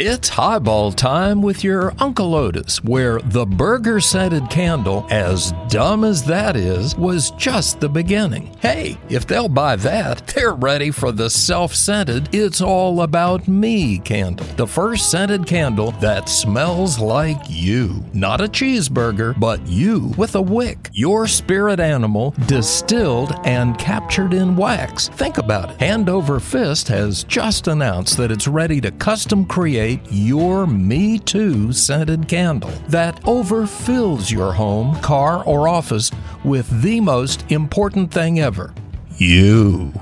It's highball time with your Uncle Otis, where the burger scented candle, as dumb as that is, was just the beginning. Hey, if they'll buy that, they're ready for the self scented It's All About Me candle. The first scented candle that smells like you. Not a cheeseburger, but you with a wick. Your spirit animal distilled and captured in wax. Think about it. Hand Over Fist has just announced that it's ready to custom create your Me Too scented candle that overfills your home, car, or office with the most important thing ever you.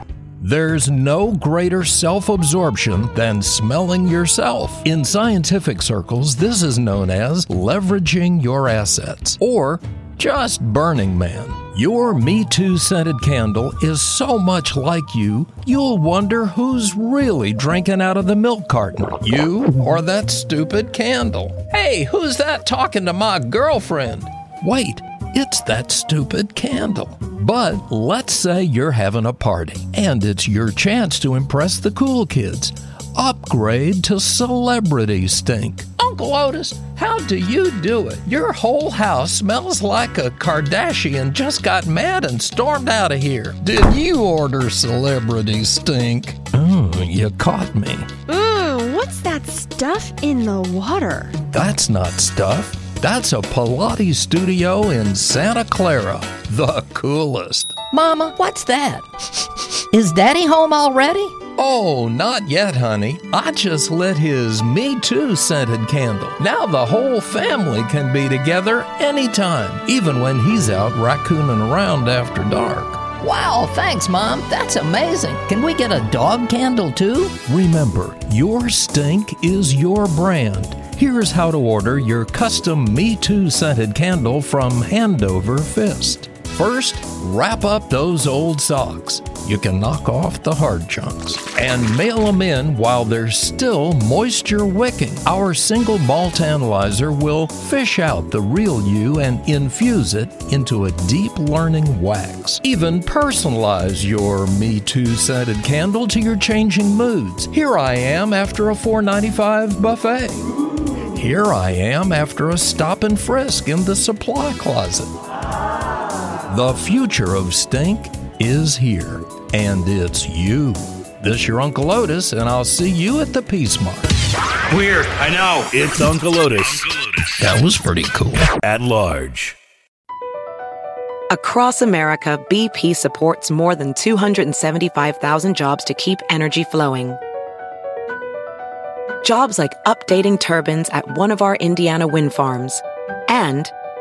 There's no greater self absorption than smelling yourself. In scientific circles, this is known as leveraging your assets or just Burning Man. Your Me Too scented candle is so much like you, you'll wonder who's really drinking out of the milk carton. You or that stupid candle. Hey, who's that talking to my girlfriend? Wait, it's that stupid candle. But let's say you're having a party and it's your chance to impress the cool kids. Upgrade to celebrity stink. Uncle Otis, how do you do it? Your whole house smells like a Kardashian just got mad and stormed out of here. Did you order celebrity stink? Oh, you caught me. Mmm, what's that stuff in the water? That's not stuff. That's a Pilates studio in Santa Clara. The coolest. Mama, what's that? Is Daddy home already? Oh, not yet, honey. I just lit his Me Too scented candle. Now the whole family can be together anytime, even when he's out raccooning around after dark. Wow, thanks, Mom. That's amazing. Can we get a dog candle too? Remember, your stink is your brand. Here's how to order your custom Me Too scented candle from Hand Over Fist. First, wrap up those old socks. You can knock off the hard chunks and mail them in while they're still moisture wicking. Our single malt analyzer will fish out the real you and infuse it into a deep learning wax. Even personalize your Me Too scented candle to your changing moods. Here I am after a $4.95 buffet. Here I am after a stop and frisk in the supply closet. The future of stink is here, and it's you. This your Uncle Otis, and I'll see you at the Peace Mark. Weird, I know. It's Uncle Otis. That was pretty cool. At large. Across America, BP supports more than 275,000 jobs to keep energy flowing. Jobs like updating turbines at one of our Indiana wind farms and